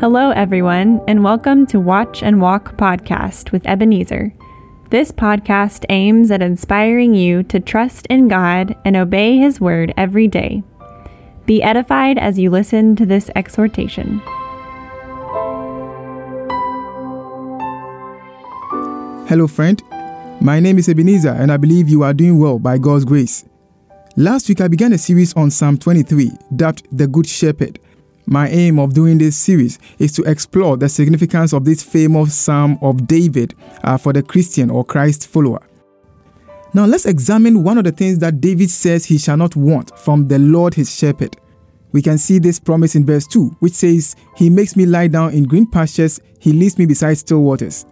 Hello, everyone, and welcome to Watch and Walk podcast with Ebenezer. This podcast aims at inspiring you to trust in God and obey His word every day. Be edified as you listen to this exhortation. Hello, friend. My name is Ebenezer, and I believe you are doing well by God's grace. Last week, I began a series on Psalm 23, dubbed The Good Shepherd. My aim of doing this series is to explore the significance of this famous Psalm of David uh, for the Christian or Christ follower. Now, let's examine one of the things that David says he shall not want from the Lord his shepherd. We can see this promise in verse 2, which says, He makes me lie down in green pastures, He leads me beside still waters.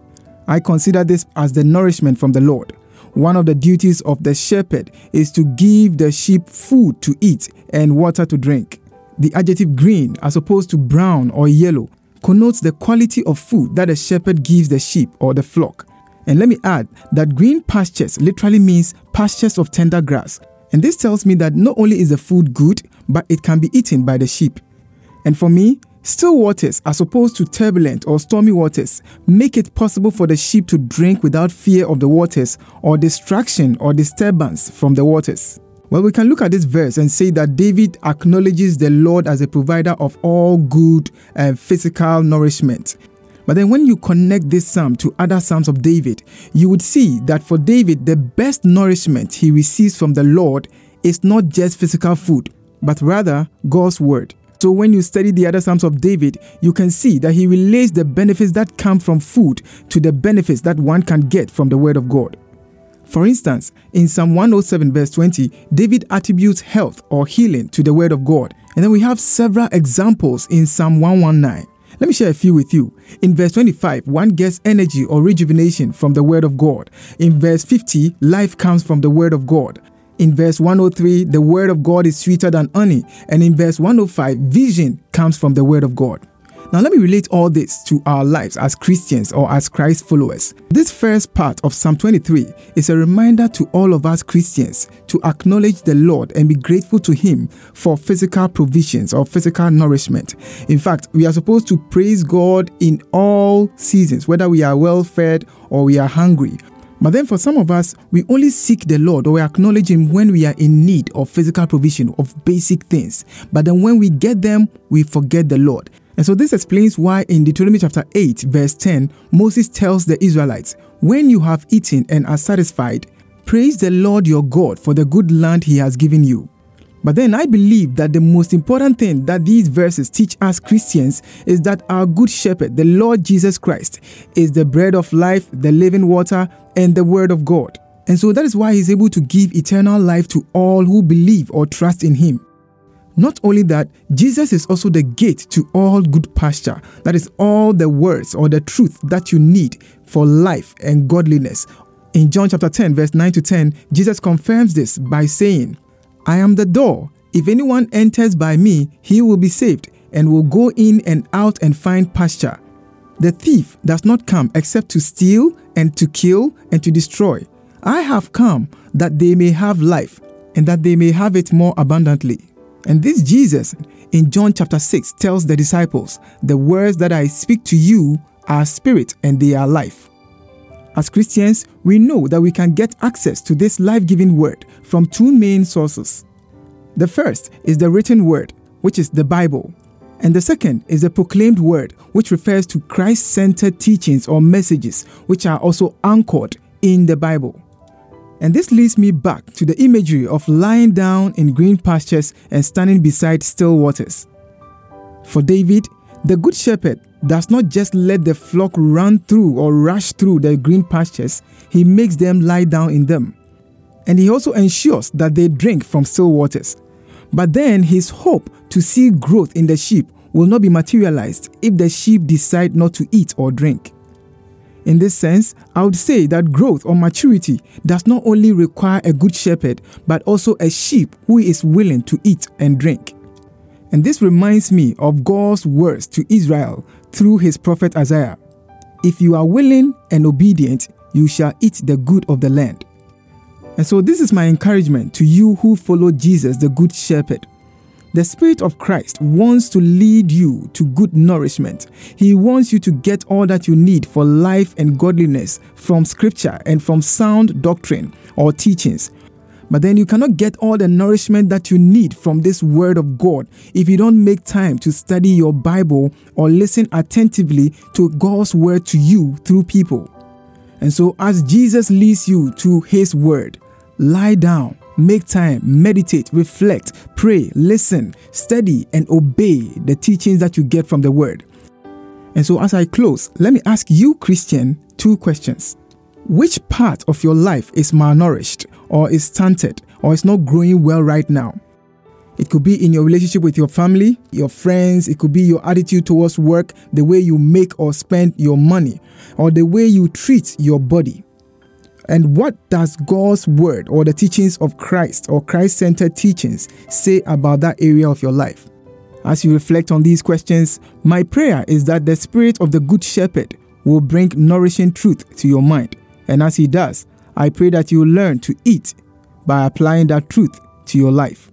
I consider this as the nourishment from the Lord. One of the duties of the shepherd is to give the sheep food to eat and water to drink. The adjective green, as opposed to brown or yellow, connotes the quality of food that a shepherd gives the sheep or the flock. And let me add that green pastures literally means pastures of tender grass. And this tells me that not only is the food good, but it can be eaten by the sheep. And for me, still waters, as opposed to turbulent or stormy waters, make it possible for the sheep to drink without fear of the waters or distraction or disturbance from the waters. Well, we can look at this verse and say that David acknowledges the Lord as a provider of all good and physical nourishment. But then, when you connect this psalm to other psalms of David, you would see that for David, the best nourishment he receives from the Lord is not just physical food, but rather God's word. So, when you study the other Psalms of David, you can see that he relates the benefits that come from food to the benefits that one can get from the Word of God. For instance, in Psalm 107, verse 20, David attributes health or healing to the Word of God. And then we have several examples in Psalm 119. Let me share a few with you. In verse 25, one gets energy or rejuvenation from the Word of God. In verse 50, life comes from the Word of God. In verse 103, the Word of God is sweeter than honey. And in verse 105, vision comes from the Word of God. Now, let me relate all this to our lives as Christians or as Christ followers. This first part of Psalm 23 is a reminder to all of us Christians to acknowledge the Lord and be grateful to Him for physical provisions or physical nourishment. In fact, we are supposed to praise God in all seasons, whether we are well fed or we are hungry. But then for some of us, we only seek the Lord or we acknowledge Him when we are in need of physical provision, of basic things. But then when we get them, we forget the Lord. And so this explains why in Deuteronomy chapter 8, verse 10, Moses tells the Israelites, When you have eaten and are satisfied, praise the Lord your God for the good land he has given you. But then I believe that the most important thing that these verses teach us Christians is that our good shepherd, the Lord Jesus Christ, is the bread of life, the living water, and the word of God. And so that is why he's able to give eternal life to all who believe or trust in him. Not only that, Jesus is also the gate to all good pasture. That is all the words or the truth that you need for life and godliness. In John chapter 10, verse 9 to 10, Jesus confirms this by saying, I am the door. If anyone enters by me, he will be saved and will go in and out and find pasture. The thief does not come except to steal and to kill and to destroy. I have come that they may have life and that they may have it more abundantly. And this Jesus in John chapter 6 tells the disciples, The words that I speak to you are spirit and they are life. As Christians, we know that we can get access to this life giving word from two main sources. The first is the written word, which is the Bible, and the second is the proclaimed word, which refers to Christ centered teachings or messages, which are also anchored in the Bible. And this leads me back to the imagery of lying down in green pastures and standing beside still waters. For David, the Good Shepherd does not just let the flock run through or rush through the green pastures, he makes them lie down in them. And he also ensures that they drink from still waters. But then his hope to see growth in the sheep will not be materialized if the sheep decide not to eat or drink. In this sense, I would say that growth or maturity does not only require a good shepherd, but also a sheep who is willing to eat and drink. And this reminds me of God's words to Israel through his prophet Isaiah If you are willing and obedient, you shall eat the good of the land. And so, this is my encouragement to you who follow Jesus, the Good Shepherd. The Spirit of Christ wants to lead you to good nourishment. He wants you to get all that you need for life and godliness from Scripture and from sound doctrine or teachings. But then you cannot get all the nourishment that you need from this Word of God if you don't make time to study your Bible or listen attentively to God's Word to you through people. And so, as Jesus leads you to His Word, lie down, make time, meditate, reflect, pray, listen, study, and obey the teachings that you get from the Word. And so, as I close, let me ask you, Christian, two questions. Which part of your life is malnourished or is stunted or is not growing well right now? It could be in your relationship with your family, your friends, it could be your attitude towards work, the way you make or spend your money, or the way you treat your body. And what does God's word or the teachings of Christ or Christ centered teachings say about that area of your life? As you reflect on these questions, my prayer is that the Spirit of the Good Shepherd will bring nourishing truth to your mind and as He does, I pray that you learn to eat by applying that truth to your life.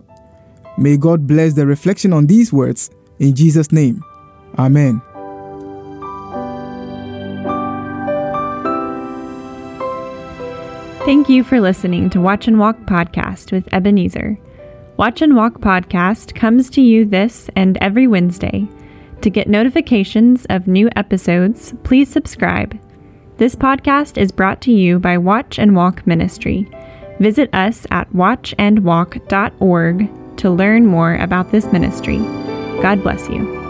May God bless the reflection on these words in Jesus' name. Amen. Thank you for listening to Watch and Walk Podcast with Ebenezer. Watch and Walk Podcast comes to you this and every Wednesday. To get notifications of new episodes, please subscribe this podcast is brought to you by Watch and Walk Ministry. Visit us at watchandwalk.org to learn more about this ministry. God bless you.